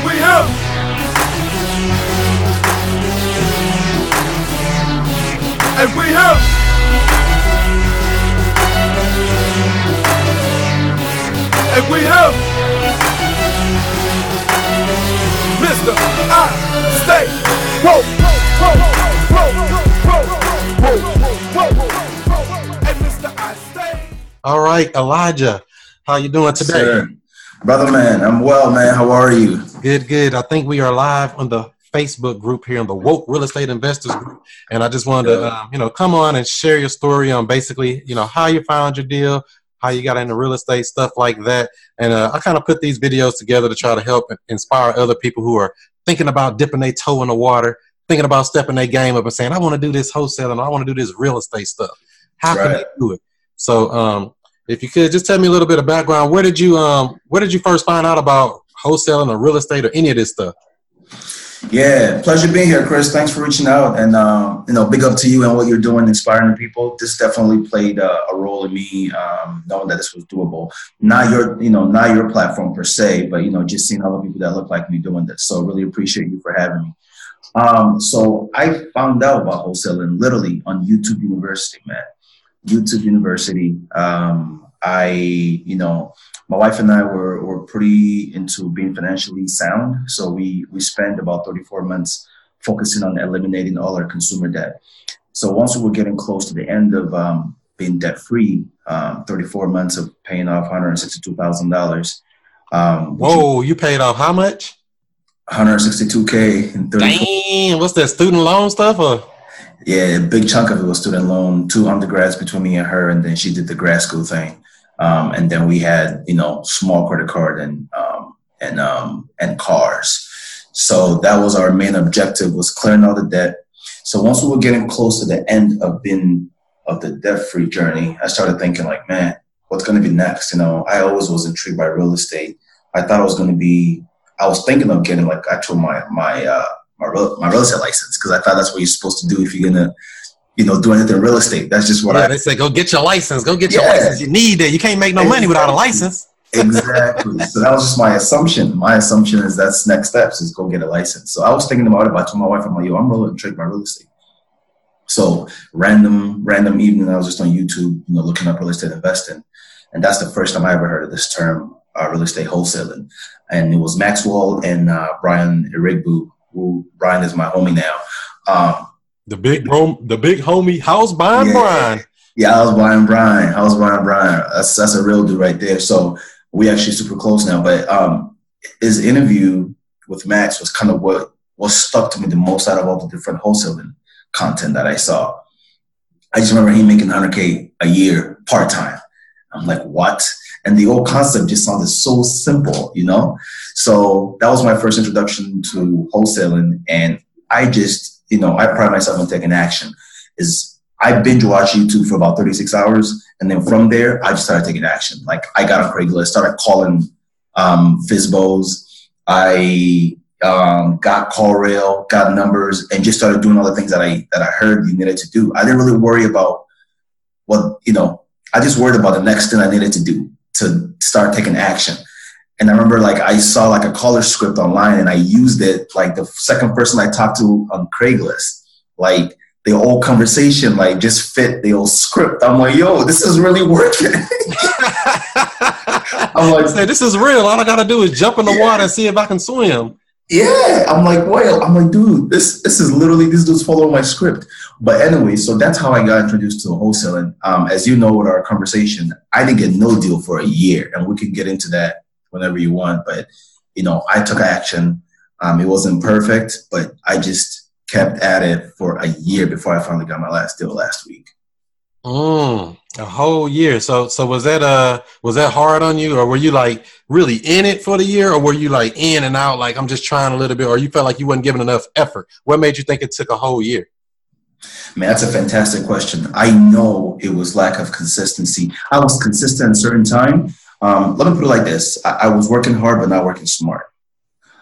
And we here. And we here. And we here. Mr. I stay. Whoa, whoa, whoa, whoa, whoa, whoa, whoa, And Mr. I stay. All right, Elijah, how you doing today? Sir. Brother man, I'm well, man. How are you? Good, good. I think we are live on the Facebook group here on the Woke Real Estate Investors Group, and I just wanted to, um, you know, come on and share your story on basically, you know, how you found your deal, how you got into real estate, stuff like that. And uh, I kind of put these videos together to try to help inspire other people who are thinking about dipping their toe in the water, thinking about stepping their game up and saying, I want to do this wholesaling, I want to do this real estate stuff. How can Right. they do it? So, um, if you could just tell me a little bit of background, where did you um, where did you first find out about wholesaling or real estate or any of this stuff? Yeah, pleasure being here, Chris. Thanks for reaching out, and um, you know, big up to you and what you're doing, inspiring people. This definitely played uh, a role in me um, knowing that this was doable. Not your, you know, not your platform per se, but you know, just seeing other people that look like me doing this. So, really appreciate you for having me. Um, so, I found out about wholesaling literally on YouTube University, man. YouTube University. Um, I, you know, my wife and I were, were pretty into being financially sound. So we, we spent about 34 months focusing on eliminating all our consumer debt. So once we were getting close to the end of um, being debt free, um, 34 months of paying off $162,000. Um, Whoa, you paid off how much? 162K in 34 Damn, what's that student loan stuff? Or Yeah, a big chunk of it was student loan, two undergrads between me and her, and then she did the grad school thing. Um, and then we had, you know, small credit card and um, and um, and cars. So that was our main objective was clearing all the debt. So once we were getting close to the end of being of the debt free journey, I started thinking like, man, what's going to be next? You know, I always was intrigued by real estate. I thought I was going to be. I was thinking of getting like actual my my uh, my real, my real estate license because I thought that's what you're supposed to do if you're gonna, you know, do anything in real estate. That's just what yeah, I they say go get your license, go get your license. You need it. You can't make no money without a license. exactly. so that was just my assumption. My assumption is that's next steps is go get a license. So I was thinking about it. But I told my wife, I'm like, yo, I'm really intrigued by real estate. So random, random evening, I was just on YouTube, you know, looking up real estate investing, and that's the first time I ever heard of this term, uh, real estate wholesaling. And it was Maxwell and uh, Brian Irigbu, who Brian is my homie now. Um, The big bro, the big homie, house buying Yeah. Brian. Yeah, I was Brian Brian. Was Brian Brian. That's that's a real dude right there. So we actually super close now. But um, his interview with Max was kind of what what stuck to me the most out of all the different wholesaling content that I saw. I just remember him making 100k a year part time. I'm like, what? And the whole concept just sounded so simple, you know. So that was my first introduction to wholesaling, and I just, you know, I pride myself on taking action. Is I binge watch YouTube for about 36 hours. And then from there, I just started taking action. Like I got on Craigslist, started calling um, FISBOs. I um, got CallRail, got numbers, and just started doing all the things that I that I heard you needed to do. I didn't really worry about what you know. I just worried about the next thing I needed to do to start taking action. And I remember like I saw like a caller script online, and I used it like the second person I talked to on Craigslist. Like the old conversation like just fit the old script. I'm like, yo, this is really working. I'm like, Say this is real. All I gotta do is jump in the Yeah. water and see if I can swim. yeah. I'm like, wait, I'm like, dude, this this is literally this dude's following my script. But anyway, so that's how I got introduced to wholesaling. Um, as you know, with our conversation, I didn't get no deal for a year, and we can get into that whenever you want. But you know, I took action. Um, it wasn't perfect, but I just kept at it for a year before I finally got my last deal last week. Mm, a whole year. So so was that uh was that hard on you, or were you like really in it for the year, or were you like in and out, like I'm just trying a little bit, or you felt like you wasn't giving enough effort? What made you think it took a whole year? Man, that's a fantastic question. I know it was lack of consistency. I was consistent at a certain time. Um, let me put it like this: I, I was working hard, but not working smart.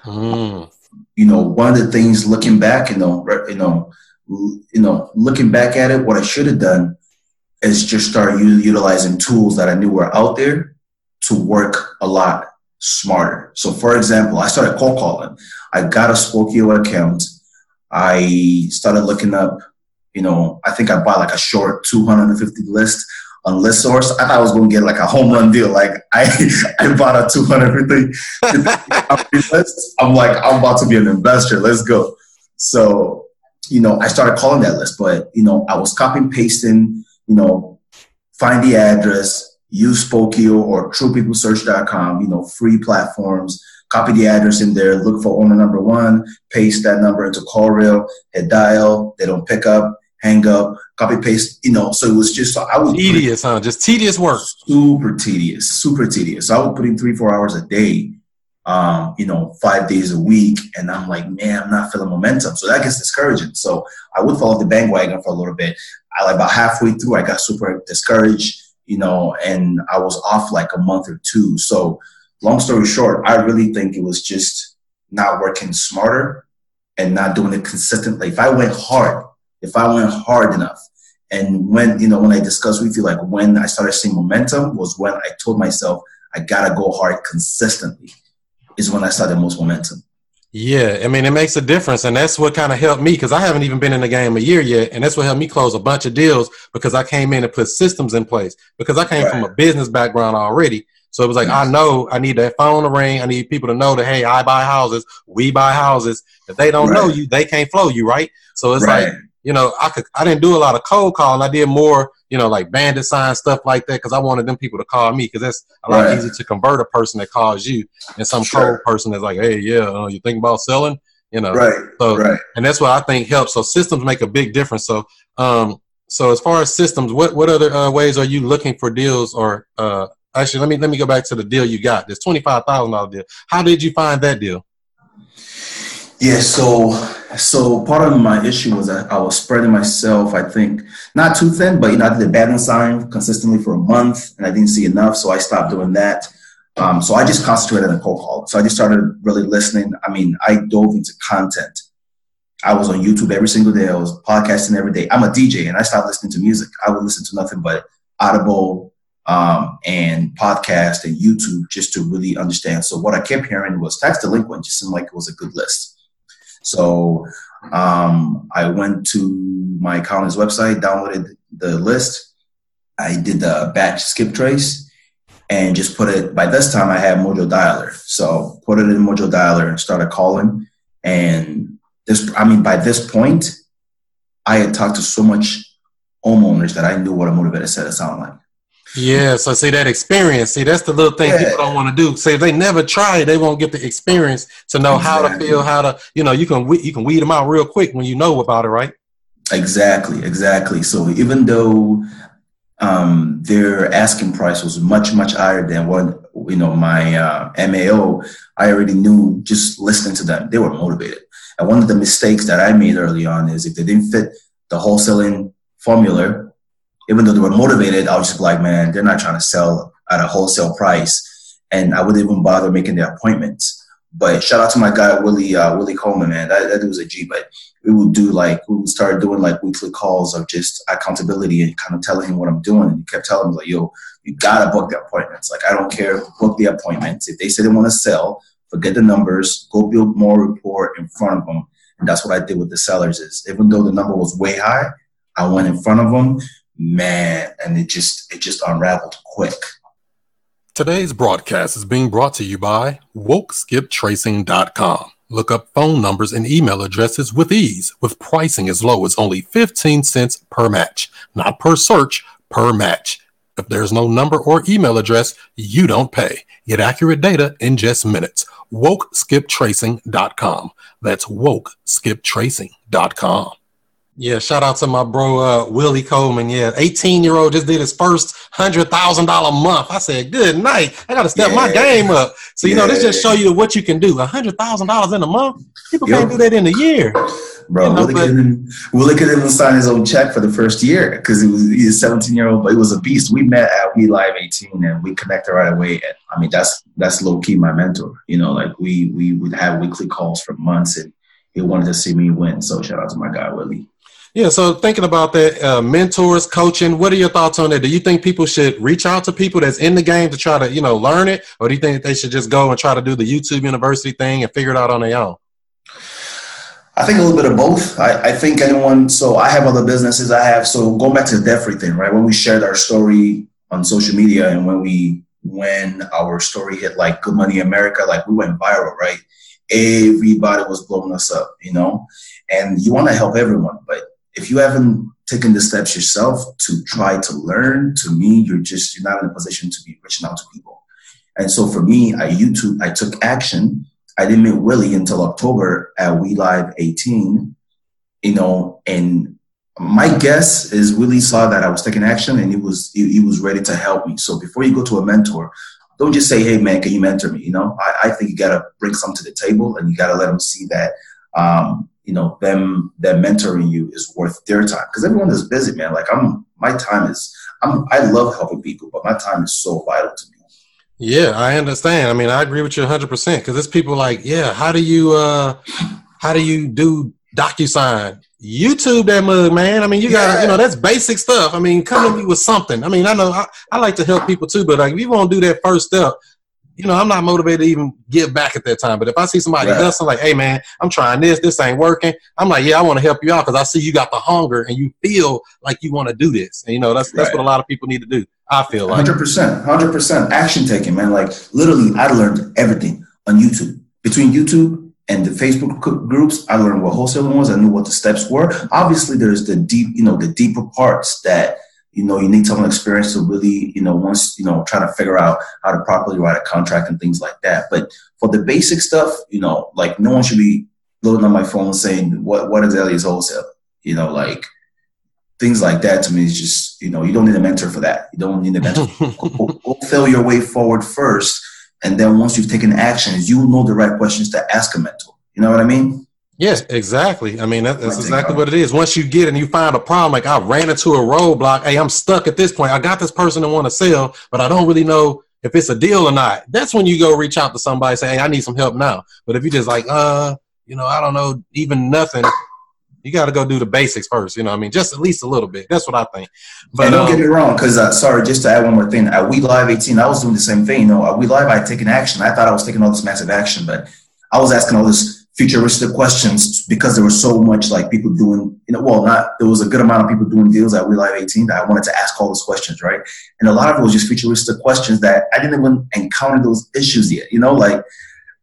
Mm, You know, one of the things looking back, you know, you know, you know, looking back at it, what I should have done is just start u- utilizing tools that I knew were out there to work a lot smarter. So, for example, I started cold calling. I got a Spokeo account. I started looking up, you know, I think I bought like a short 250 list list source. I thought I was going to get like a home run deal. Like I, I bought a 250 list. I'm like, I'm about to be an investor. Let's go. So, you know, I started calling that list, but you know, I was copying, pasting, you know, find the address, use Spokeo or TruePeopleSearch.com, you know, free platforms. Copy the address in there, look for owner number one, paste that number into CallRail, hit dial, they don't pick up, hang up, copy paste, you know. So it was just I was tedious, huh? Just tedious work. Super tedious, super tedious. So I was putting three, four hours a day, um, you know, five days a week, and I'm like, man, I'm not feeling momentum. So that gets discouraging. So I would fall off the bandwagon for a little bit. I like about halfway through, I got super discouraged, you know, and I was off like a month or two. So long story short, I really think it was just not working smarter and not doing it consistently. If I went hard, if I went hard enough, and when you know when I discussed with you, like when I started seeing momentum was when I told myself I gotta go hard consistently. Is when I started most momentum. Yeah, I mean, it makes a difference, and that's what kind of helped me because I haven't even been in the game a year yet, and that's what helped me close a bunch of deals because I came in and put systems in place because I came right. from a business background already. So it was like, I know I need that phone to ring. I need people to know that, hey, I buy houses. We buy houses. If they don't right. know you, they can't flow you, right? So it's right. like, you know, I could, I didn't do a lot of cold calling. I did more, you know, like bandit sign stuff like that because I wanted them people to call me because that's a lot easier to convert a person that calls you and some sure. cold person that's like, hey, yeah, uh, you think about selling, you know? Right. So, right. and that's what I think helps. So systems make a big difference. So, um, so as far as systems, what what other uh, ways are you looking for deals or uh, Actually, let me let me go back to the deal you got. This twenty five thousand dollar deal. How did you find that deal? Yeah, so so part of my issue was that I was spreading myself. I think not too thin, but you know I did the bandit sign consistently for a month, and I didn't see enough, so I stopped doing that. Um, so I just concentrated on cold call. So I just started really listening. I mean, I dove into content. I was on YouTube every single day. I was podcasting every day. I'm a DJ, and I stopped listening to music. I would listen to nothing but Audible, um, and podcast and YouTube just to really understand. So what I kept hearing was tax delinquent just seemed like it was a good list. So um, I went to my accountant's website, downloaded the list. I did the batch skip trace and just put it. By this time, I had Mojo Dialer, so put it in Mojo Dialer and started calling. And this, I mean, by this point, I had talked to so much homeowners that I knew what a motivated seller sounded like. Yeah, so see that experience. See, that's the little thing yeah. people don't want to do. See, if they never try, they won't get the experience to know exactly. how to feel, how to, you know, you can you can weed them out real quick when you know about it, right? Exactly, exactly. So even though um, their asking price was much much higher than what you know my uh, MAO, I already knew just listening to them, they were motivated. And one of the mistakes that I made early on is if they didn't fit the wholesaling formula even though they were motivated, I was just like, man, they're not trying to sell at a wholesale price. And I wouldn't even bother making the appointments. But shout out to my guy Willie uh, Willie Coleman, man. That, that was a G. But we would do like we would start doing like weekly calls of just accountability and kind of telling him what I'm doing. And he kept telling me like, "Yo, you gotta book the appointments. Like I don't care, book the appointments. If they say they want to sell, forget the numbers. Go build more rapport in front of them." And that's what I did with the sellers. Is even though the number was way high, I went in front of them man, and it just it just unraveled quick. Today's broadcast is being brought to you by WokeSkipTracing.com. Look up phone numbers and email addresses with ease, with pricing as low as only 15 cents per match, not per search, per match. If there's no number or email address, you don't pay. Get accurate data in just minutes. WokeSkipTracing.com. That's WokeSkipTracing.com. Yeah, shout out to my bro uh, Willie Coleman. Yeah, 18 year old just did his first hundred thousand dollar month. I said, good night. I got to step yeah. my game up. So you yeah. know, this just show you what you can do. A hundred thousand dollars in a month. People can't do that in a year. Bro, you know, Willie, but, couldn't, Willie could even sign his own check for the first year because he was he's a 17 year old, but he was a beast. We met at We Live 18 and we connected right away. And I mean, that's that's low key my mentor. You know, like we we would have weekly calls for months, and he wanted to see me win. So shout out to my guy Willie. Yeah, so thinking about that, uh, mentors, coaching, what are your thoughts on that? Do you think people should reach out to people that's in the game to try to, you know, learn it? Or do you think they should just go and try to do the YouTube University thing and figure it out on their own? I think a little bit of both. I, I think anyone, so I have other businesses I have. So going back to the debt thing, right? When we shared our story on social media and when we, when our story hit like Good Morning America, like we went viral, right? Everybody was blowing us up, you know? And you want to help everyone, but if you haven't taken the steps yourself to try to learn, to me, you're just, you're not in a position to be reaching out to people. And so for me, I YouTube, I took action I didn't meet Willie until October at We Live 18, you know, and my guess is Willie saw that I was taking action and he was he, he, was ready to help me. So before you go to a mentor, don't just say, "Hey man, can you mentor me?" You know, I, I think you gotta bring something to the table and you gotta let them see that, um, you know, them them mentoring you is worth their time because everyone is busy, man. Like I'm, my time is, I'm, I love helping people, but my time is so vital to me. Yeah, I understand. I mean, I agree with you 100% because it's people like, yeah, how do you uh how do you do DocuSign? YouTube that mug, man. I mean, you got to, yeah. you know, that's basic stuff. I mean, come to me with something. I mean, I know I, I like to help people too, but like if you won't do that first step, you know, I'm not motivated to even give back at that time. But if I see somebody right. does something like, hey man, I'm trying this, this ain't working, I'm like, yeah, I want to help you out because I see you got the hunger and you feel like you want to do this. And you know, that's that's right. what a lot of people need to do. I feel like hundred percent, hundred percent action taking, man. Like literally, I learned everything on YouTube. Between YouTube and the Facebook groups, I learned what wholesaling was. I knew what the steps were. Obviously, there's the deep, you know, the deeper parts that you know you need someone experienced to really, you know, once you know, try to figure out how to properly write a contract and things like that. But for the basic stuff, you know, like no one should be loading on my phone saying what what exactly is wholesale. You know, like things like that to me is just you know you don't need a mentor for that you don't need a mentor go, go fill your way forward first and then once you've taken actions you know the right questions to ask a mentor you know what i mean yes exactly i mean that, that's exactly what it is once you get and you find a problem like i ran into a roadblock hey i'm stuck at this point i got this person that want to sell but i don't really know if it's a deal or not that's when you go reach out to somebody say hey i need some help now but if you just like uh you know i don't know even nothing you got to go do the basics first. You know, I mean, just at least a little bit. That's what I think. But and don't um, get me wrong, because uh, sorry, just to add one more thing. At We Live 18, I was doing the same thing. You know, at We Live, I had taken action. I thought I was taking all this massive action, but I was asking all this futuristic questions because there was so much like people doing, you know, well, not there was a good amount of people doing deals at We Live 18 that I wanted to ask all those questions, right? And a lot of it was just futuristic questions that I didn't even encounter those issues yet, you know, like.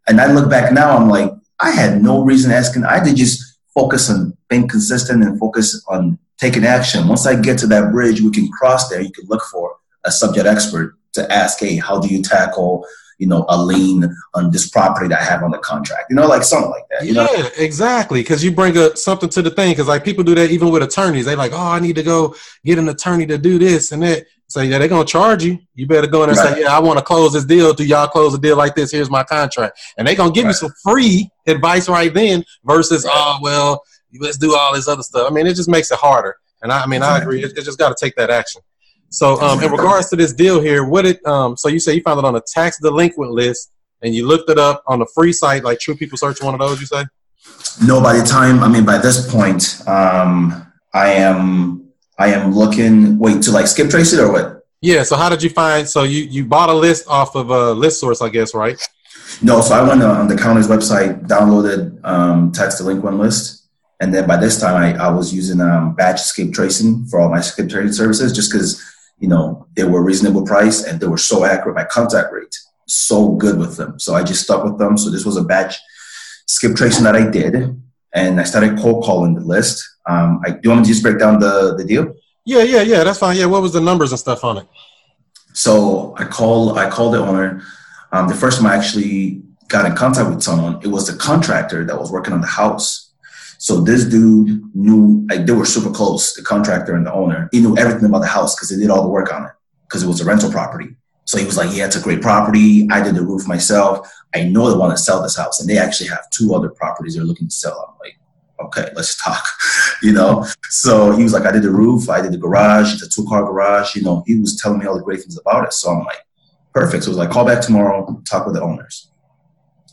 And I look back now, I'm like, I had no reason asking. I did just focus on being consistent and focus on taking action. Once I get to that bridge, we can cross there. You can look for a subject expert to ask, hey, how do you tackle, you know, a lien on this property that I have on the contract? You know, like something like that. You yeah, know? exactly. Because you bring up something to the thing. Because like people do that even with attorneys. They like, oh, I need to go get an attorney to do this and that. So yeah, they're gonna charge you. You better go in and right. say, yeah, I want to close this deal. Do y'all close a deal like this? Here's my contract, and they're gonna give right. you some free advice right then. Versus, right. oh well, let's do all this other stuff. I mean, it just makes it harder. And I, I mean, I agree. It, it just got to take that action. So, um, in regards to this deal here, what it um, so you say you found it on a tax delinquent list, and you looked it up on the free site like True People Search, one of those. You say? No, by the time I mean by this point, um, I am I am looking. Wait to like skip trace it or what? Yeah. So how did you find? So you you bought a list off of a list source, I guess, right? No. So I went on the county's website, downloaded um, tax delinquent list, and then by this time, I, I was using um, batch skip tracing for all my skip tracing services just because, you know, they were reasonable price and they were so accurate. My contact rate, so good with them. So I just stuck with them. So this was a batch skip tracing that I did. And I started cold calling the list. Um, I, do you want me to just break down the, the deal? Yeah, yeah, yeah. That's fine. Yeah. What was the numbers and stuff on it? So I called, I called the owner. Um, the first time I actually got in contact with someone, it was the contractor that was working on the house so this dude knew, like, they were super close, the contractor and the owner. He knew everything about the house because they did all the work on it because it was a rental property. So he was like, yeah, it's a great property. I did the roof myself. I know they want to sell this house. And they actually have two other properties they're looking to sell. I'm like, okay, let's talk, you know? So he was like, I did the roof. I did the garage. It's a two car garage. You know, he was telling me all the great things about it. So I'm like, perfect. So I was like, call back tomorrow, talk with the owners.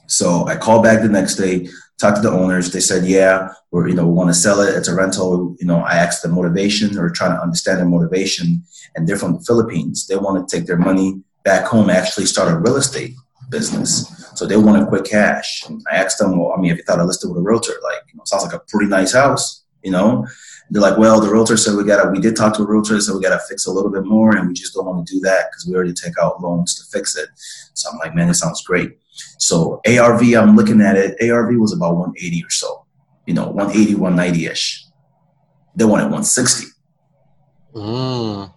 So I called back the next day, talked to the owners. They said, yeah, we're, you know, we want to sell it. It's a rental. You know, I asked the motivation or trying to understand their motivation. And they're from the Philippines. They want to take their money back home, actually start a real estate business. So they want wanted quick cash. And I asked them, well, I mean, if you thought I listed with a realtor, like, you know, sounds like a pretty nice house, you know? They're like, well, the realtor said we gotta, we did talk to a realtor, so we gotta fix a little bit more, and we just don't want to do that because we already take out loans to fix it. So I'm like, man, it sounds great. So ARV, I'm looking at it. ARV was about 180 or so, you know, 180, 190 ish. They wanted 160. Mm.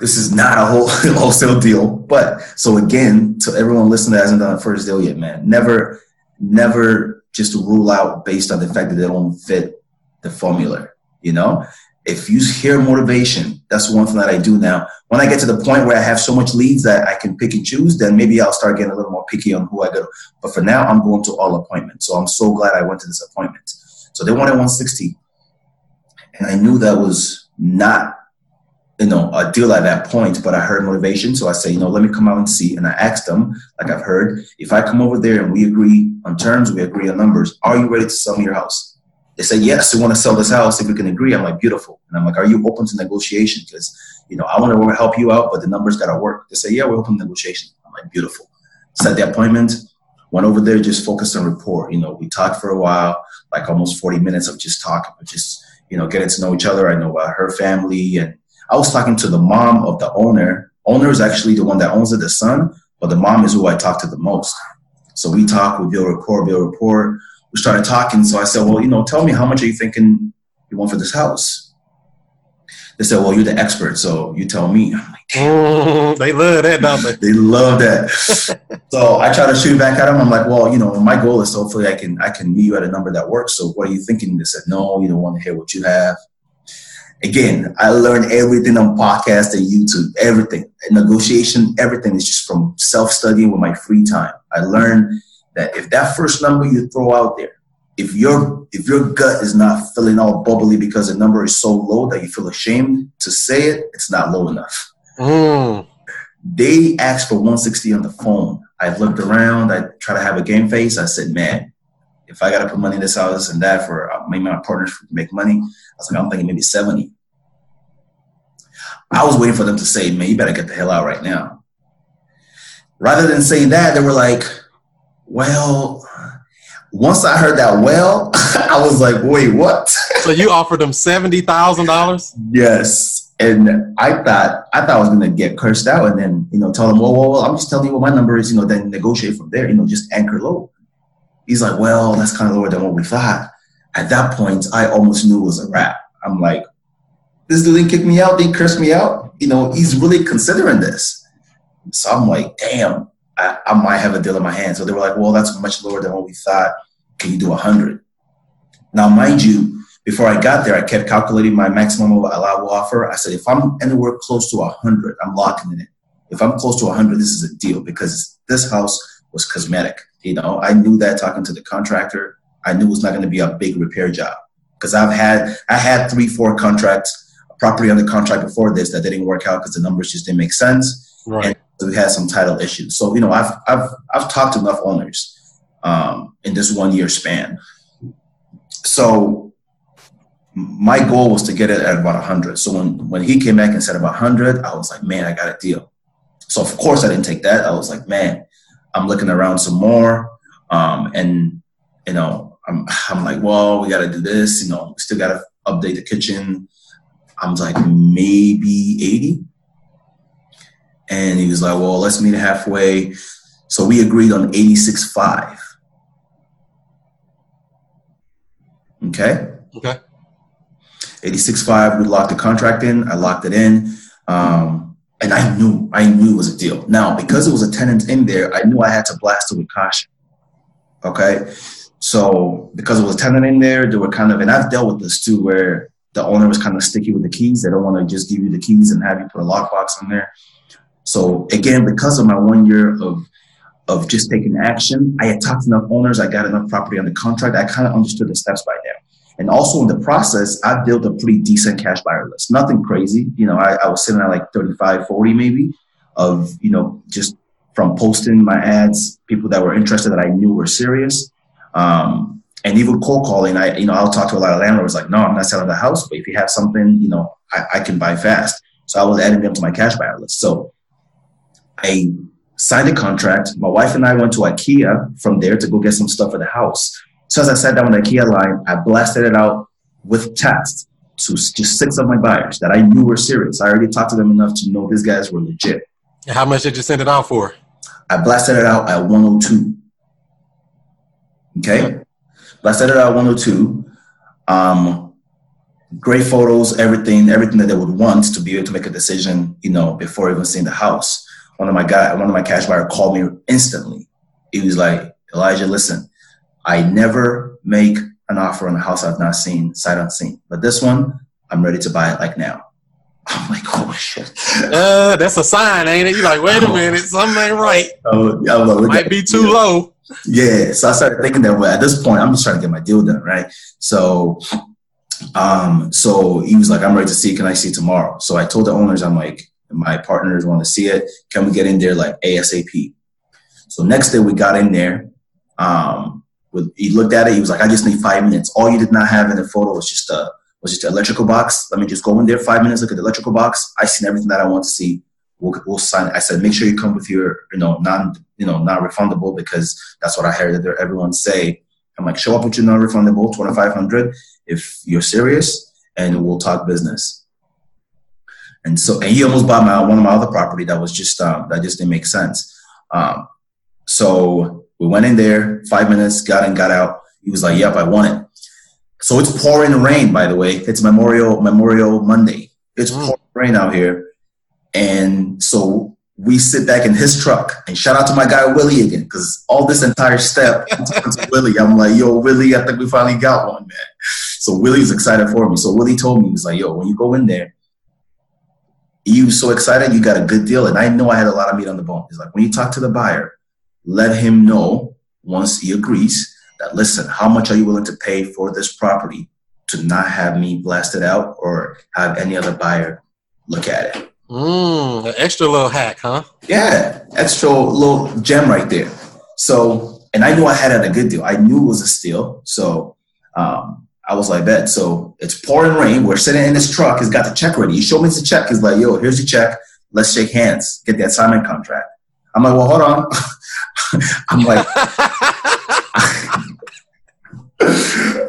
This is not a whole wholesale deal, but so again, to everyone listening that hasn't done a first deal yet, man, never, never just rule out based on the fact that they don't fit the formula. You know, if you hear motivation, that's one thing that I do now. When I get to the point where I have so much leads that I can pick and choose, then maybe I'll start getting a little more picky on who I go. But for now, I'm going to all appointments. So I'm so glad I went to this appointment. So they wanted 160. And I knew that was not, you know, a deal at that point, but I heard motivation. So I said, you know, let me come out and see. And I asked them, like I've heard, if I come over there and we agree on terms, we agree on numbers, are you ready to sell me your house? They said, yes, we want to sell this house if we can agree. I'm like, beautiful. And I'm like, are you open to negotiation? Because, you know, I want to help you out, but the numbers got to work. They say, yeah, we're open to negotiation. I'm like, beautiful. Set the appointment, went over there, just focused on rapport. You know, we talked for a while, like almost 40 minutes of just talking, but just, you know, getting to know each other. I know about her family. And I was talking to the mom of the owner. Owner is actually the one that owns it, the son, but the mom is who I talk to the most. So we talk, we build rapport, build rapport we started talking. So I said, well, you know, tell me how much are you thinking you want for this house? They said, well, you're the expert, so you tell me. I'm like, mm, they love that, they? they love that. so I try to shoot back at them. I'm like, well, you know, my goal is hopefully I can I can meet you at a number that works. So what are you thinking? They said, no, you don't want to hear what you have. Again, I learned everything on podcast and YouTube, everything, negotiation, everything is just from self studying with my free time. I learned that if that first number you throw out there, if your if your gut is not feeling all bubbly because the number is so low that you feel ashamed to say it, it's not low enough. Mm. They asked for 160 on the phone. I looked around. I try to have a game face. I said, "Man, if I got to put money in this house and that for uh, maybe my partners to make money," I was like, "I'm thinking maybe 70." I was waiting for them to say, "Man, you better get the hell out right now." Rather than saying that, they were like, well, once I heard that well, I was like, wait, what? so you offered them seventy thousand dollars? Yes. And I thought I thought I was gonna get cursed out and then, you know, tell them, well, well, well, I'm just telling you what my number is, you know, then negotiate from there, you know, just anchor low. He's like, well, that's kind of lower than what we thought. At that point, I almost knew it was a wrap. I'm like, this dude didn't kick me out, didn't curse me out. You know, he's really considering this. So I'm like, damn, I, I, might have a deal in my hand. So they were like, well, that's much lower than what we thought. Can you do 100? Now, mind you, before I got there, I kept calculating my maximum allowable offer. I said, if I'm anywhere close to 100, I'm locking in it. If I'm close to 100, this is a deal because this house was cosmetic. You know, I knew that talking to the contractor, I knew it was not going to be a big repair job because I've had I had three, four contracts, property under contract before this that didn't work out because the numbers just didn't make sense. Right. And we had some title issues. So you know, I've I've I've talked to enough owners um, in this one year span. So my goal was to get it at about 100. So when when he came back and said about 100, I was like, man, I got a deal. So of course I didn't take that. I was like, man, I'm looking around some more, um, and you know, I'm I'm like, well, we got to do this. You know, still got to update the kitchen. I'm like maybe 80 and he was like, well, let's meet halfway. So we agreed on 86.5. Okay. Okay. 86.5, we locked the contract in. I locked it in. Um, and I knew, I knew it was a deal. Now, because it was a tenant in there, I knew I had to blast it with caution. Okay. So because it was a tenant in there, they were kind of, and I've dealt with this too, where the owner was kind of sticky with the keys. They don't want to just give you the keys and have you put a lockbox in there. So again, because of my one year of of just taking action, I had talked to enough owners, I got enough property on the contract, I kind of understood the steps by now. And also in the process, I built a pretty decent cash buyer list. Nothing crazy. You know, I, I was sitting at like 35, 40 maybe of, you know, just from posting my ads, people that were interested that I knew were serious. Um, and even cold calling, I you know I'll talk to a lot of landlords like, no, I'm not selling the house, but if you have something, you know, I, I can buy fast. So I was adding them to my cash buyer list. So I signed a contract. My wife and I went to IKEA from there to go get some stuff for the house. So as I sat down on the IKEA line, I blasted it out with text to just six of my buyers that I knew were serious. I already talked to them enough to know these guys were legit. How much did you send it out for? I blasted it out at 102. Okay. Blasted it out at 102. Um, great photos, everything, everything that they would want to be able to make a decision, you know, before even seeing the house. One of my guy, one of my cash buyer called me instantly. He was like, Elijah, listen, I never make an offer on a house I've not seen, sight unseen. But this one, I'm ready to buy it like now. I'm like, oh shit. Uh, that's a sign, ain't it? You're like, wait a minute, something ain't right. Oh, like, Might be too low. Yeah. So I started thinking that well, at this point, I'm just trying to get my deal done, right? So um, so he was like, I'm ready to see, can I see tomorrow? So I told the owners, I'm like, my partners want to see it. Can we get in there like ASAP? So next day we got in there. Um, with, he looked at it, he was like, I just need five minutes. All you did not have in the photo was just a was just an electrical box. Let me just go in there five minutes, look at the electrical box. I seen everything that I want to see. We'll, we'll sign it. I said, make sure you come with your, you know, non, you know, non-refundable because that's what I heard that everyone say. I'm like, show up with your non-refundable, 2500 if you're serious and we'll talk business. And so, and he almost bought my, one of my other property that was just, um, that just didn't make sense. Um, so we went in there, five minutes, got in, got out. He was like, yep, I want it. So it's pouring rain, by the way. It's Memorial Memorial Monday. It's Mm. pouring rain out here, and so we sit back in his truck and shout out to my guy Willie again because all this entire step I'm talking to Willie. I'm like, yo, Willie, I think we finally got one, man. So Willie's excited for me. So Willie told me he's like, yo, when you go in there, you so excited, you got a good deal, and I know I had a lot of meat on the bone. He's like, when you talk to the buyer, let him know once he agrees that listen, how much are you willing to pay for this property to not have me blasted out or have any other buyer look at it? Mm, an extra little hack, huh? Yeah, extra little gem right there. So, and I knew I had it a good deal. I knew it was a steal. So, um, I was like, bet. So it's pouring rain. We're sitting in this truck. He's got the check ready. He showed me the check. He's like, yo, here's your check. Let's shake hands. Get the assignment contract. I'm like, well, hold on. I'm like,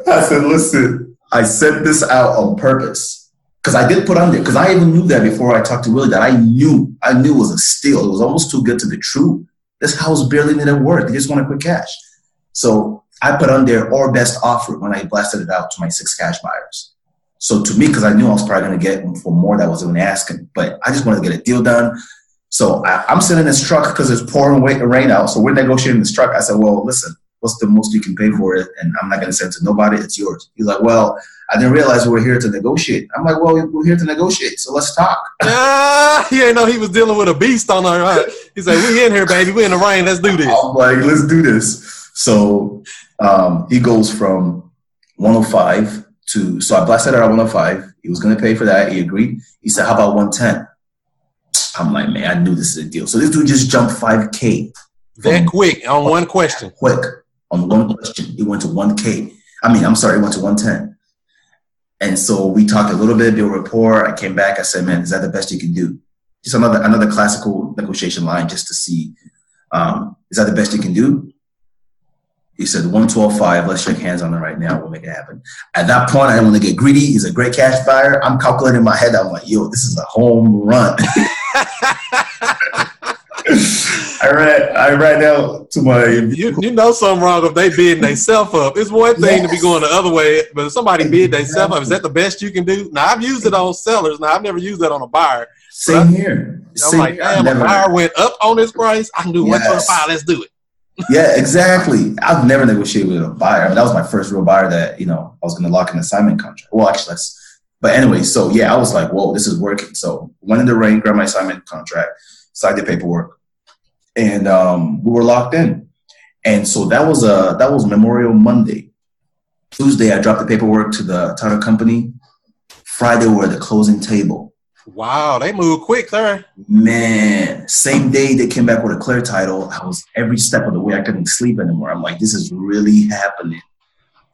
I said, listen, I sent this out on purpose because I did put on there because I even knew that before I talked to Willie that I knew I knew it was a steal. It was almost too good to be true. This house barely needed work. They just want to quick cash. So I put on there our best offer when I blasted it out to my six cash buyers. So to me, because I knew I was probably going to get for more that I was even asking, but I just wanted to get a deal done. So I, I'm sitting in this truck because it's pouring rain out. So we're negotiating this truck. I said, well, listen, what's the most you can pay for it? And I'm not going to send it to nobody. It's yours. He's like, well, I didn't realize we were here to negotiate. I'm like, well, we're here to negotiate. So let's talk. ah, he ain't know he was dealing with a beast on her. Huh? He said, "We in here, baby. We in the rain. Let's do this." I'm like, let's do this. So um, he goes from 105 to, so I blasted at 105. He was going to pay for that. He agreed. He said, how about 110? I'm like, man, I knew this is a deal. So this dude just jumped 5K That quick on one question. quick on one question. It went to 1K. I mean, I'm sorry, it went to 110. And so we talked a little bit, built rapport. I came back. I said, man, is that the best you can do? Just another another classical negotiation line just to see, um, is that the best you can do? He said, 112.5, let's shake hands on it right now. We'll make it happen. At that point, I didn't want to get greedy. He's a great cash buyer. I'm calculating in my head. I'm like, yo, this is a home run. I ran, I ran out to my You, you know something wrong if they bidding themselves up. It's one thing to be going the other way, but if somebody bid themselves up, is that the best you can do? Now I've used it on sellers. Now I've never used that on a buyer. Same here. I'm Same like, here. I damn, a buyer went up on this price. I can do Yes. 125. Let's do it. Yeah, exactly. I've never negotiated with a buyer. I mean, that was my first real buyer that you know I was going to lock an assignment contract. Well, actually, that's. But anyway, so yeah, I was like, "Whoa, this is working." So went in the rain, grabbed my assignment contract, signed the paperwork, and um, we were locked in. And so that was a that was Memorial Monday. Tuesday, I dropped the paperwork to the title company. Friday, we're at the closing table. Wow, they move quick, sir. Man, same day they came back with a clear title. I was every step of the way. I couldn't sleep anymore. I'm like, this is really happening.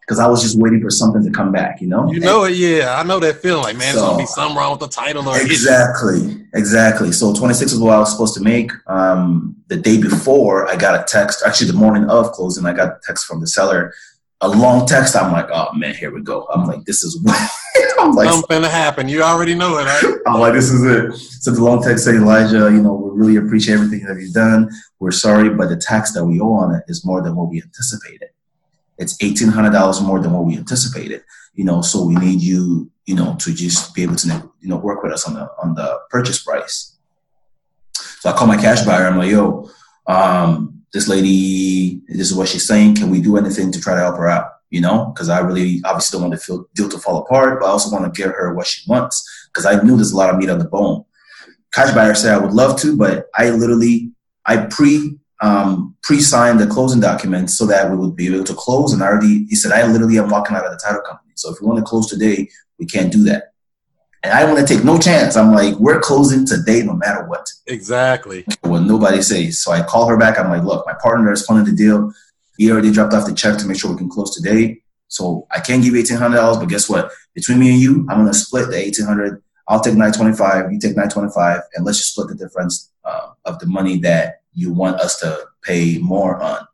because I was just waiting for something to come back. You know. You know it, yeah. I know that feeling. Like, man, So- there's gonna be something wrong with the title or issue. Exactly, exactly. So 26 is what I was supposed to make. Um, the day before, I got a text. Actually, the morning of closing, I got a text from the seller. A long text. I'm like, oh man, here we go. I'm like, this is. what I'm like, Something to happen. You already know it, right? I'm like, this is it. So the long text said, Elijah, you know, we really appreciate everything that you've done. We're sorry, but the tax that we owe on it is more than what we anticipated. It's eighteen hundred dollars more than what we anticipated. You know, so we need you, you know, to just be able to, you know, work with us on the on the purchase price. So I call my cash buyer. I'm like, yo, um, this lady, this is what she's saying. Can we do anything to try to help her out? You know, because I really obviously don't want the feel, deal to fall apart, but I also want to give her what she wants because I knew there's a lot of meat on the bone. Cash buyer said I would love to, but I literally I pre um, pre-signed the closing documents so that we would be able to close. And I already he said I literally am walking out of the title company. So if you want to close today, we can't do that. And I want to take no chance. I'm like, we're closing today no matter what Exactly. what nobody says. So I call her back. I'm like, look, my partner is funding the deal. He already dropped off the check to make sure we can close today. So I can't give you eighteen hundred dollars, but guess what? Between me and you, I'm gonna split the eighteen hundred. I'll take nine twenty five. You take nine twenty five, and let's just split the difference uh, of the money that you want us to pay more on.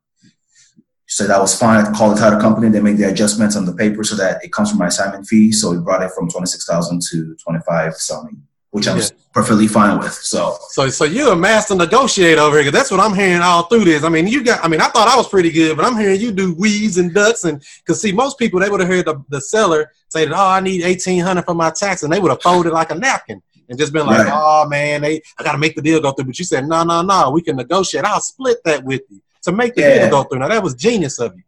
So that was fine. I called the title company. They make the adjustments on the paper so that it comes from my assignment fee. So we brought it from twenty six thousand to twenty five something, which I'm Yeah. perfectly fine with. So So, so you're a master negotiator over here. that's what I'm hearing all through this. I mean, you got. I mean, I thought I was pretty good, but I'm hearing you do weeds and ducks, and because see, most people they would have heard the, the seller say that, oh, I need eighteen hundred for my tax, and they would have folded like a napkin and just been like, Right. oh man, they I got to make the deal go through. But you said, no, no, no, we can negotiate. I'll split that with you to make the Yeah. deal go through. Now that was genius of you.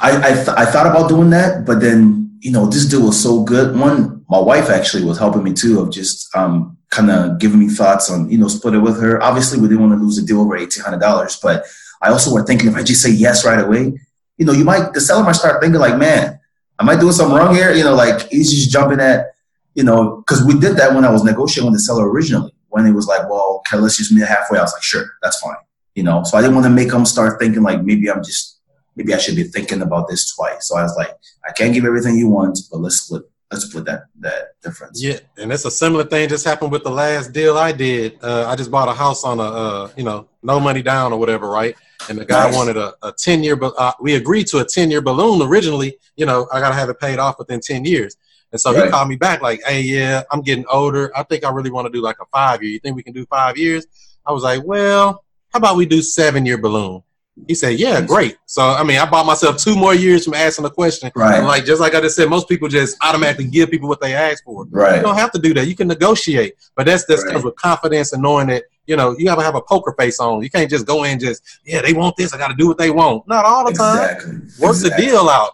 I I, th- I thought about doing that, but then you know this deal was so good. One, my wife actually was helping me too, of just um kind of giving me thoughts on you know split it with her. Obviously, we didn't want to lose the deal over eighteen hundred dollars, but I also were thinking if I just say yes right away, you know, you might the seller might start thinking like, man, am I doing something wrong here? You know, like he's just jumping at, you know, because we did that when I was negotiating with the seller originally. When it was like, well, okay, let's just meet halfway. I was like, sure, that's fine. You know, so I didn't want to make them start thinking like maybe I'm just maybe I should be thinking about this twice. So I was like, I can't give everything you want, but let's split let's split that that difference. Yeah, and it's a similar thing just happened with the last deal I did. Uh, I just bought a house on a, uh, you know, no money down or whatever, right? And the guy Nice. wanted a, a 10 year, but uh, we agreed to a 10 year balloon originally. You know, I got to have it paid off within 10 years. And so he called me back like, hey, yeah, I'm getting older. I think I really want to do like a five year. You think we can do five years? I was like, well, how about we do seven year balloon? He said, yeah, great. So, I mean, I bought myself two more years from asking the question. Right. And like, just like I just said, most people just automatically give people what they ask for. Right. You don't have to do that. You can negotiate, but that's that's Right. comes with confidence and knowing that you know you gotta have a poker face on. You can't just go in and just yeah they want this. I got to do what they want. Not all the time. Exactly. Work exactly. the deal out.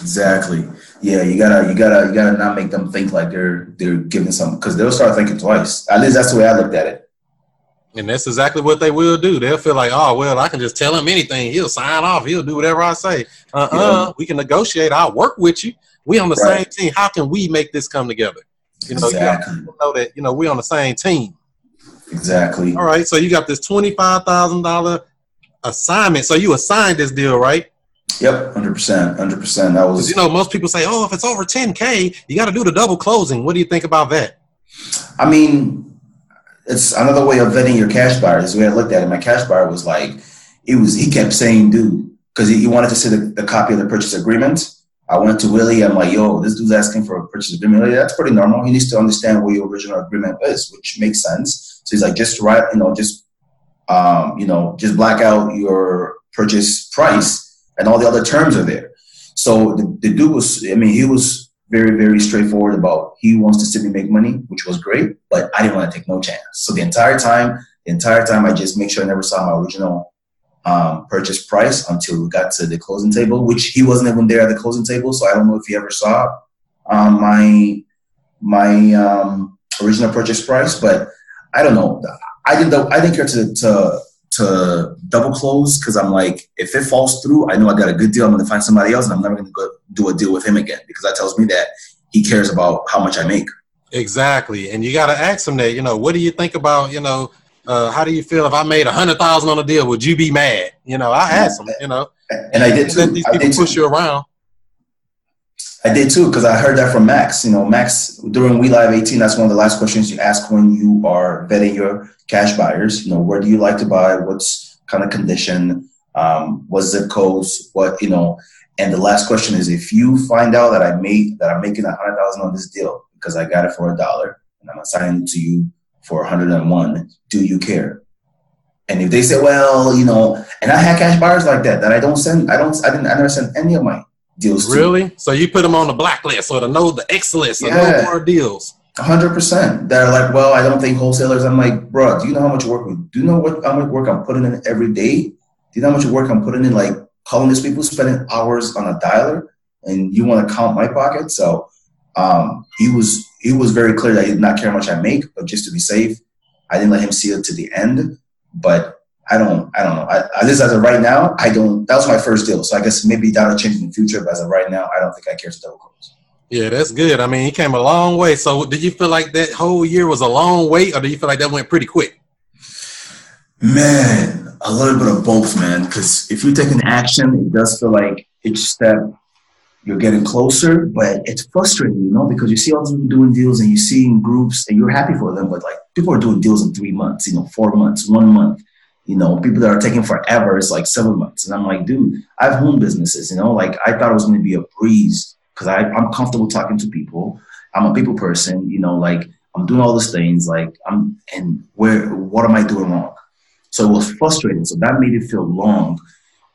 Exactly. Yeah, you gotta you gotta you gotta not make them think like they're they're giving something because they'll start thinking twice. At least that's the way I looked at it. And that's exactly what they will do. They'll feel like, oh well, I can just tell him anything. He'll sign off. He'll do whatever I say. Uh uh We can negotiate. I'll work with you. We on the Right. same team. How can we make this come together? You know, you exactly. know that you know we're on the same team. Exactly. All right. So you got this twenty five thousand dollar assignment. So you assigned this deal, right? Yep. Hundred percent. Hundred percent. That was. you know, most people say, "Oh, if it's over 10k, you got to do the double closing." What do you think about that? I mean, it's another way of vetting your cash buyer. Is the way I looked at it. My cash buyer was like, it was. He kept saying, "Dude," because he, he wanted to see the, the copy of the purchase agreement. I went to Willie. I'm like, "Yo, this dude's asking for a purchase agreement. Like, That's pretty normal. He needs to understand what your original agreement is, which makes sense." So he's like, "Just write, you know, just, um, you know, just black out your purchase price, and all the other terms are there." So the, the dude was. I mean, he was very, very straightforward about he wants to see me make money, which was great, but I didn't want to take no chance. So the entire time, the entire time, I just make sure I never saw my original um, purchase price until we got to the closing table, which he wasn't even there at the closing table. So I don't know if he ever saw um, my my um, original purchase price, but I don't know. I didn't. I didn't care to to to double close because I'm like, if it falls through, I know I got a good deal. I'm going to find somebody else, and I'm never going to go do a deal with him again because that tells me that he cares about how much I make. Exactly, and you got to ask them that. You know, what do you think about? You know, uh, how do you feel if I made a hundred thousand on a deal? Would you be mad? You know, I asked them. You know, And I did too. these people push you around. I did too because I heard that from Max. You know, Max during We Live 18, that's one of the last questions you ask when you are vetting your cash buyers. You know, where do you like to buy? What's kind of condition? Um, what zip codes? What you know? And the last question is, if you find out that I made that I'm making a hundred thousand on this deal because I got it for a dollar and I'm assigning it to you for 101, do you care? And if they say, well, you know, and I had cash buyers like that that I don't send, I don't, I didn't, I never send any of my deals. Really? So you put them on the blacklist or the no, the X list, or Yeah. no more deals. hundred percent. They're like, well, I don't think wholesalers. I'm like, bro, do you know how much work? we- Do you know what how much work I'm putting in every day? Do you know how much work I'm putting in? Like calling these people, spending hours on a dialer, and you want to count my pocket? So um, he was he was very clear that he did not care how much I make, but just to be safe, I didn't let him see it to the end. But I don't I don't know. I, at least as of right now, I don't. That was my first deal, so I guess maybe that'll change in the future. But as of right now, I don't think I care to double close. Yeah, that's good. I mean, he came a long way. So, did you feel like that whole year was a long wait, or do you feel like that went pretty quick? Man, a little bit of both, man. Because if you're taking action, it does feel like each step you're getting closer, but it's frustrating, you know, because you see all these people doing deals and you see in groups and you're happy for them, but like people are doing deals in three months, you know, four months, one month. You know, people that are taking forever, it's like seven months. And I'm like, dude, I have home businesses, you know, like I thought it was going to be a breeze because I'm comfortable talking to people. I'm a people person, you know, like I'm doing all these things, like I'm, and where, what am I doing wrong? So it was frustrating. So that made it feel long.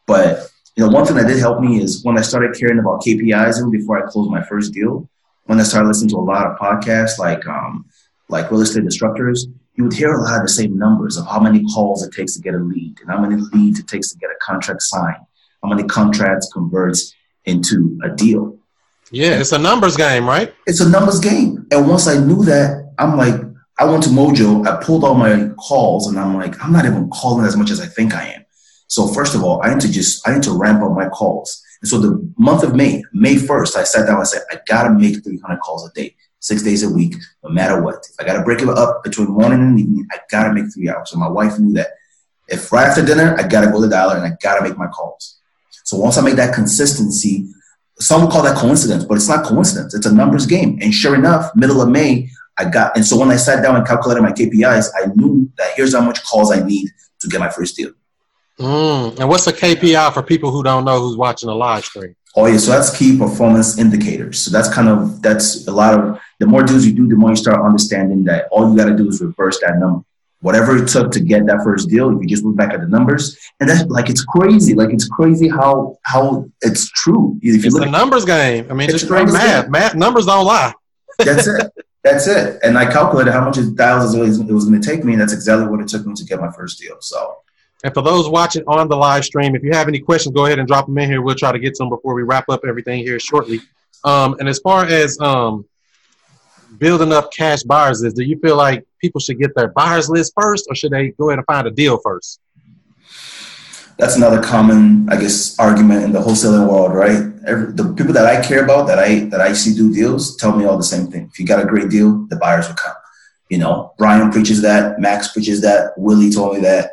But you know, one thing that did help me is when I started caring about KPIs even before I closed my first deal, when I started listening to a lot of podcasts like um, like real estate instructors, you would hear a lot of the same numbers of how many calls it takes to get a lead and how many leads it takes to get a contract signed, how many contracts converts into a deal. Yeah, it's a numbers game, right? It's a numbers game. And once I knew that, I'm like, I went to Mojo, I pulled all my calls, and I'm like, I'm not even calling as much as I think I am. So first of all, I need to just I need to ramp up my calls. And so the month of May, May 1st, I sat down and said, I gotta make 300 calls a day, six days a week, no matter what. If I gotta break it up between morning and evening, I gotta make three hours. So my wife knew that. If right after dinner, I gotta go to the dialer and I gotta make my calls. So once I make that consistency, some call that coincidence, but it's not coincidence. It's a numbers game. And sure enough, middle of May, I got, and so when I sat down and calculated my KPIs, I knew that here's how much calls I need to get my first deal. Mm. And what's the KPI for people who don't know who's watching the live stream? Oh yeah, so that's key performance indicators. So that's kind of that's a lot of the more deals you do, the more you start understanding that all you got to do is reverse that number. Whatever it took to get that first deal, if you just look back at the numbers, and that's like it's crazy. Like it's crazy how how it's true. If you It's look a numbers game. I mean, It's straight math. game. Math numbers don't lie. That's it. That's it. And I calculated how much it dials it was, it was going to take me, and that's exactly what it took me to get my first deal. So And for those watching on the live stream, if you have any questions, go ahead and drop them in here. We'll try to get some before we wrap up everything here shortly. Um, and as far as um, building up cash buyers is, do you feel like people should get their buyers list first, or should they go ahead and find a deal first? that's another common, I guess, argument in the wholesaling world, right? Every, the people that I care about, that I that I see do deals, tell me all the same thing. If you got a great deal, the buyers will come. You know, Brian preaches that, Max preaches that, Willie told me that.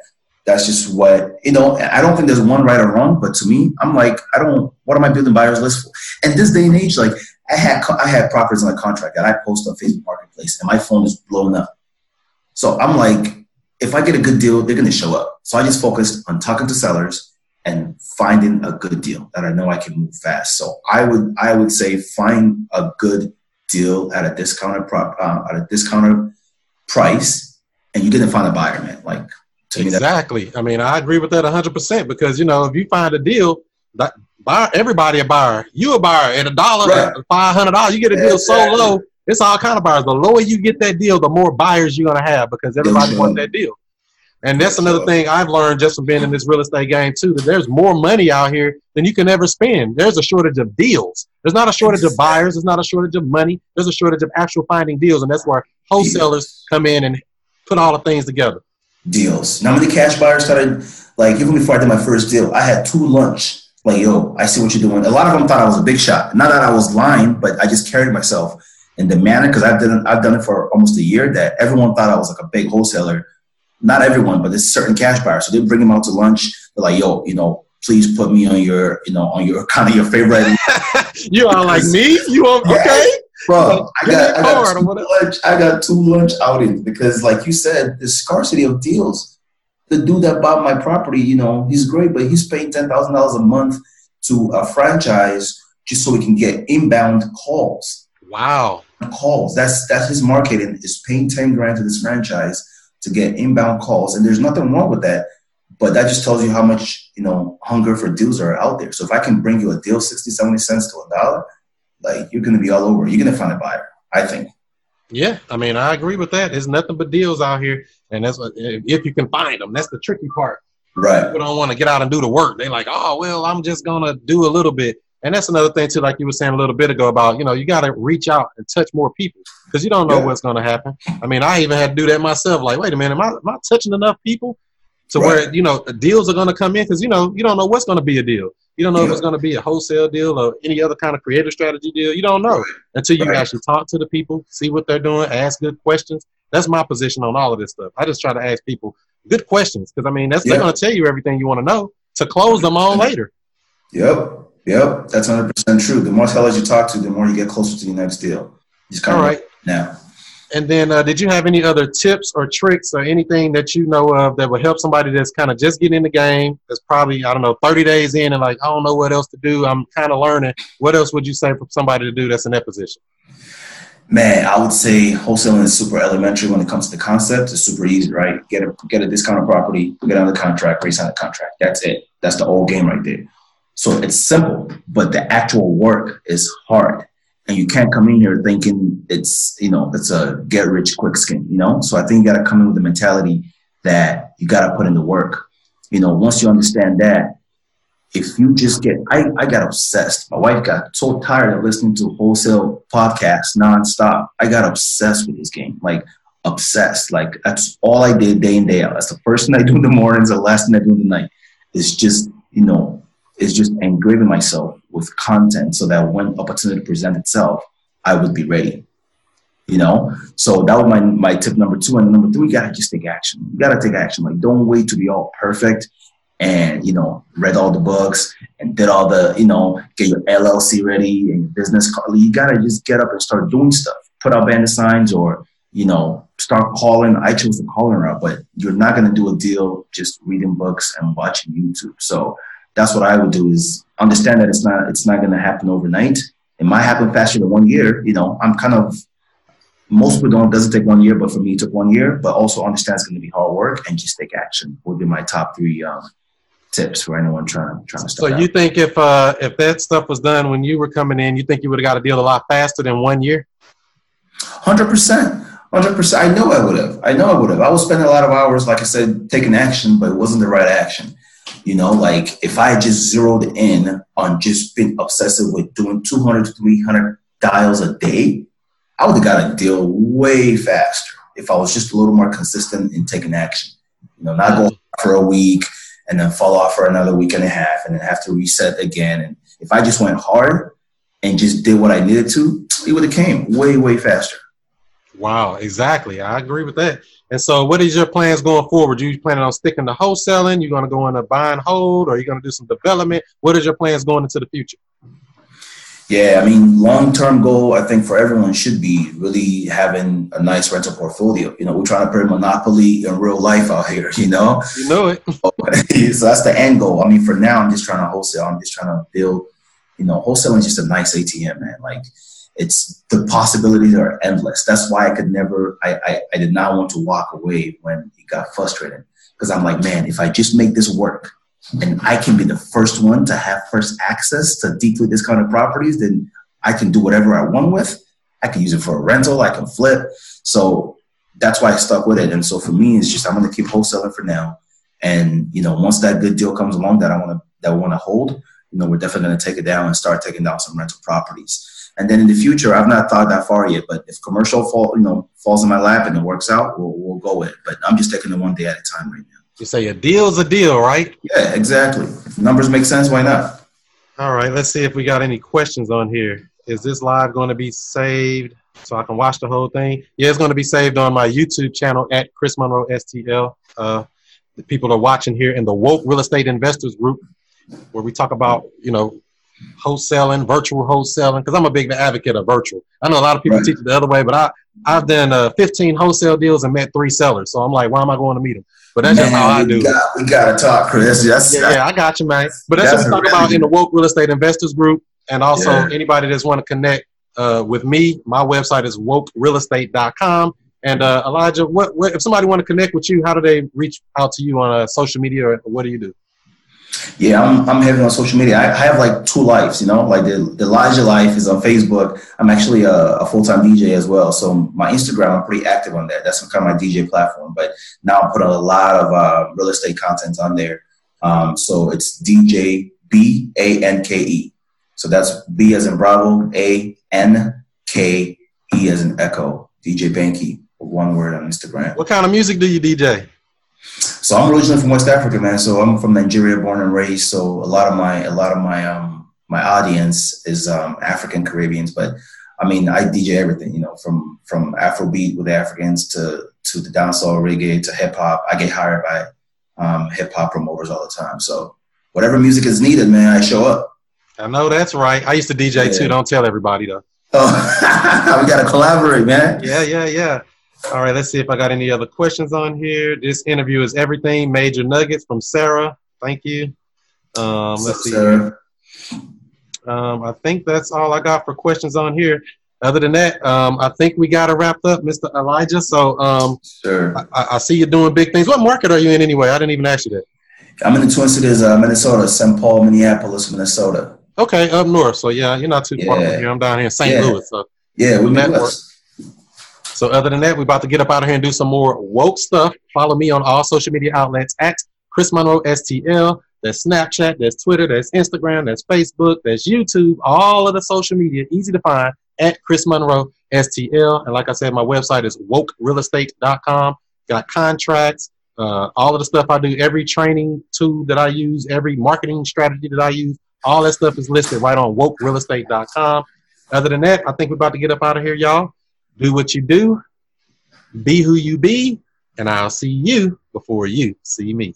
That's just what you know. I don't think there's one right or wrong, but to me, I'm like, I don't. What am I building buyers list for? And this day and age, like I had I had properties on a contract that I post on Facebook Marketplace, and my phone is blowing up. So I'm like, if I get a good deal, they're going to show up. So I just focused on talking to sellers and finding a good deal that I know I can move fast. So I would I would say find a good deal at a discounted prop uh, at a discounted price, and you didn't find a buyer, man. Like to me, Exactly. I mean, I agree with that 100% because, you know, if you find a deal, that buyer, everybody a buyer. You a buyer at a dollar, Right. five hundred dollars. You get a deal so low. It's all kind of buyers. The lower you get that deal, the more buyers you're gonna have because everybody wants that deal. And that's another thing I've learned just from being in this real estate game too. That there's more money out here than you can ever spend. There's a shortage of deals. There's not a shortage of buyers. There's not a shortage of money. There's a shortage of actual finding deals, and that's where wholesalers come in and put all the things together. Deals. Now, many cash buyers started like even before I did my first deal, I had two lunch. Like, yo, I see what you're doing. A lot of them thought I was a big shot. Not that I was lying, but I just carried myself in the manner because I've done I've done it for almost a year that everyone thought I was like a big wholesaler. Not everyone, but there's certain cash buyers. So they bring them out to lunch. They're like, yo, you know, please put me on your, you know, on your kind of your favorite. you are like me? You want okay? Bro, I got, a I, card got two lunch, I got two lunch outings because, like you said, the scarcity of deals. The dude that bought my property, you know, he's great, but he's paying ten thousand dollars a month to a franchise just so he can get inbound calls. Wow. Calls. That's that's his marketing is paying ten grand to this franchise to get inbound calls, and there's nothing wrong with that. But that just tells you how much you know hunger for deals are out there. So if I can bring you a deal 60, 70 cents to a dollar, like you're gonna be all over. You're gonna find a buyer. I think. Yeah, I mean, I agree with that. There's nothing but deals out here, and that's what if you can find them. That's the tricky part. Right. People don't want to get out and do the work. They like, oh well, I'm just gonna do a little bit, and that's another thing too. Like you were saying a little bit ago about, you know, you got to reach out and touch more people because you don't know Yeah. what's gonna happen. I mean, I even had to do that myself. Like, wait a minute, am I, am I touching enough people to where you know deals are gonna come in? Because you know you don't know what's gonna be a deal. You don't know if it's gonna be a wholesale deal or any other kind of creative strategy deal. You don't know until you Right. actually talk to the people, see what they're doing, ask good questions. That's my position on all of this stuff. I just try to ask people good questions because I mean that's they're Yeah. going to tell you everything you want to know to close them on later. Yep. Yep. That's 100% true. The more sellers you talk to, the more you get closer to your next deal. Just kind All of right. now. And then, uh, did you have any other tips or tricks or anything that you know of that would help somebody that's kind of just getting in the game? That's probably I don't know, thirty days in and like I don't know what else to do. I'm kind of learning. What else would you say for somebody to do that's in that position? Man, I would say wholesaling is super elementary when it comes to the concept. It's super easy, right? Get a get a discounted property, get the contract, re-sign the contract. That's it. That's the old game right there. So it's simple, but the actual work is hard. And you can't come in here thinking it's, you know, it's a get rich quick scheme, you know? So I think you gotta come in with the mentality that you gotta put in the work. You know, once you understand that, if you just get I, I got obsessed. My wife got so tired of listening to wholesale podcasts nonstop. I got obsessed with this game. Like obsessed. Like that's all I did day in, day out. That's the first thing I do in the mornings, the last thing I do in the night. It's just, you know, it's just engraving myself with content so that when opportunity present itself, I would be ready. You know? So that was my my tip number two. And number three, you gotta just take action. You gotta take action. Like don't wait to be all perfect and you know read all the books and did all the you know get your LLC ready and your business card. You gotta just get up and start doing stuff. Put out bandit signs or you know start calling. I chose the calling route, but you're not gonna do a deal just reading books and watching YouTube. So that's what I would do is understand that it's not it's not gonna happen overnight. It might happen faster than one year. You know, I'm kind of most people don't doesn't take one year, but for me it took one year. But also understand it's going to be hard work and just take action. Would be my top three um, tips for anyone trying to trying to start. So you think if uh, if that stuff was done when you were coming in, you think you would have got a deal a lot faster than one year? Hundred percent, hundred percent. I know I would have. I know I would have. I was spending a lot of hours, like I said, taking action, but it wasn't the right action. You know, like if I just zeroed in on just being obsessive with doing 200 to 300 dials a day, I would have got a deal way faster if I was just a little more consistent in taking action. You know, not go for a week and then fall off for another week and a half and then have to reset again. And if I just went hard and just did what I needed to, it would have came way, way faster. Wow, exactly. I agree with that. And so, what is your plans going forward? Are You planning on sticking to wholesaling? You're going to go into buy and hold, or you going to do some development? What is your plans going into the future? Yeah, I mean, long term goal, I think for everyone should be really having a nice rental portfolio. You know, we're trying to put a monopoly in real life out here, you know? You know it. so that's the end goal. I mean, for now, I'm just trying to wholesale. I'm just trying to build, you know, wholesaling is just a nice ATM, man. Like, it's the possibilities are endless. That's why I could never, I, I, I did not want to walk away when it got frustrating. Because I'm like, man, if I just make this work, and I can be the first one to have first access to deeply discounted properties, then I can do whatever I want with. I can use it for a rental, I can flip. So that's why I stuck with it. And so for me, it's just I'm gonna keep wholesaling for now. And you know, once that good deal comes along that I wanna that I wanna hold, you know, we're definitely gonna take it down and start taking down some rental properties. And then in the future, I've not thought that far yet, but if commercial fall, you know, falls in my lap and it works out, we'll, we'll go with it. But I'm just taking it one day at a time right now. You say a deal's a deal, right? Yeah, exactly. If numbers make sense, why not? All right. Let's see if we got any questions on here. Is this live going to be saved so I can watch the whole thing? Yeah, it's going to be saved on my YouTube channel at Chris Monroe STL. Uh, the people are watching here in the Woke Real Estate Investors Group, where we talk about you know wholesaling, virtual wholesaling, because I'm a big advocate of virtual. I know a lot of people Right. teach it the other way, but I I've done uh, 15 wholesale deals and met three sellers. So I'm like, why am I going to meet them? But that's just how I do. we got, we gotta talk, Chris. That's, Yeah, yeah, I got you, man. But that's, That's what we talk about in the woke real estate investors group, and also Yeah. anybody that's want to connect uh, with me. My website is wokerealestate.com. And uh, Elijah, what, what if somebody want to connect with you? How do they reach out to you on uh, social media, or what do you do? Yeah, I'm, I'm heavy on social media. I, I have like two lives, you know, like the, Elijah life is on Facebook. I'm actually a, a full-time DJ as well. So my Instagram, I'm pretty active on that. That's kind of my DJ platform. But now I'm putting a lot of uh, real estate content on there. Um, so it's DJ B A N K E. So that's B as in Bravo, A N K E as in Echo. DJ Banke, one word on Instagram. What kind of music do you DJ? So I'm originally from West Africa, man. So I'm from Nigeria, born and raised. So a lot of my a lot of my um my audience is um African Caribbeans, but I mean I DJ everything, you know, from from Afrobeat with Africans to to the dancehall reggae to hip hop. I get hired by um, hip hop promoters all the time. So whatever music is needed, man, I show up. I know that's right. I used to DJ Yeah. too. Don't tell everybody though. Oh, we gotta collaborate, man. Yeah, yeah, yeah. All right, let's see if I got any other questions on here. This interview is everything. Major nuggets from Sarah. Thank you. Um, let's see. Um, I think that's all I got for questions on here. Other than that, um, I think we got it wrapped up, Mr. Elijah. So um, Sure. I, I see you doing big things. What market are you in anyway? I didn't even ask you that. I'm in the Twin Cities, uh, Minnesota, St. Paul, Minneapolis, Minnesota. Okay, up north. So yeah, you're not too far from here. I'm down here in St. Yeah. Louis. So Yeah, we Network. Midwest. So other than that, we're about to get up out of here and do some more woke stuff. Follow me on all social media outlets at Chris Monroe STL. There's Snapchat, there's Twitter, there's Instagram, there's Facebook, there's YouTube, all of the social media, easy to find at Chris Monroe STL. And like I said, my website is wokerealestate.com. Got contracts, uh, all of the stuff I do, every training tool that I use, every marketing strategy that I use, all that stuff is listed right on wokerealestate.com. Other than that, I think we're about to get up out of here, y'all do what you do, be who you be, and I'll see you before you see me.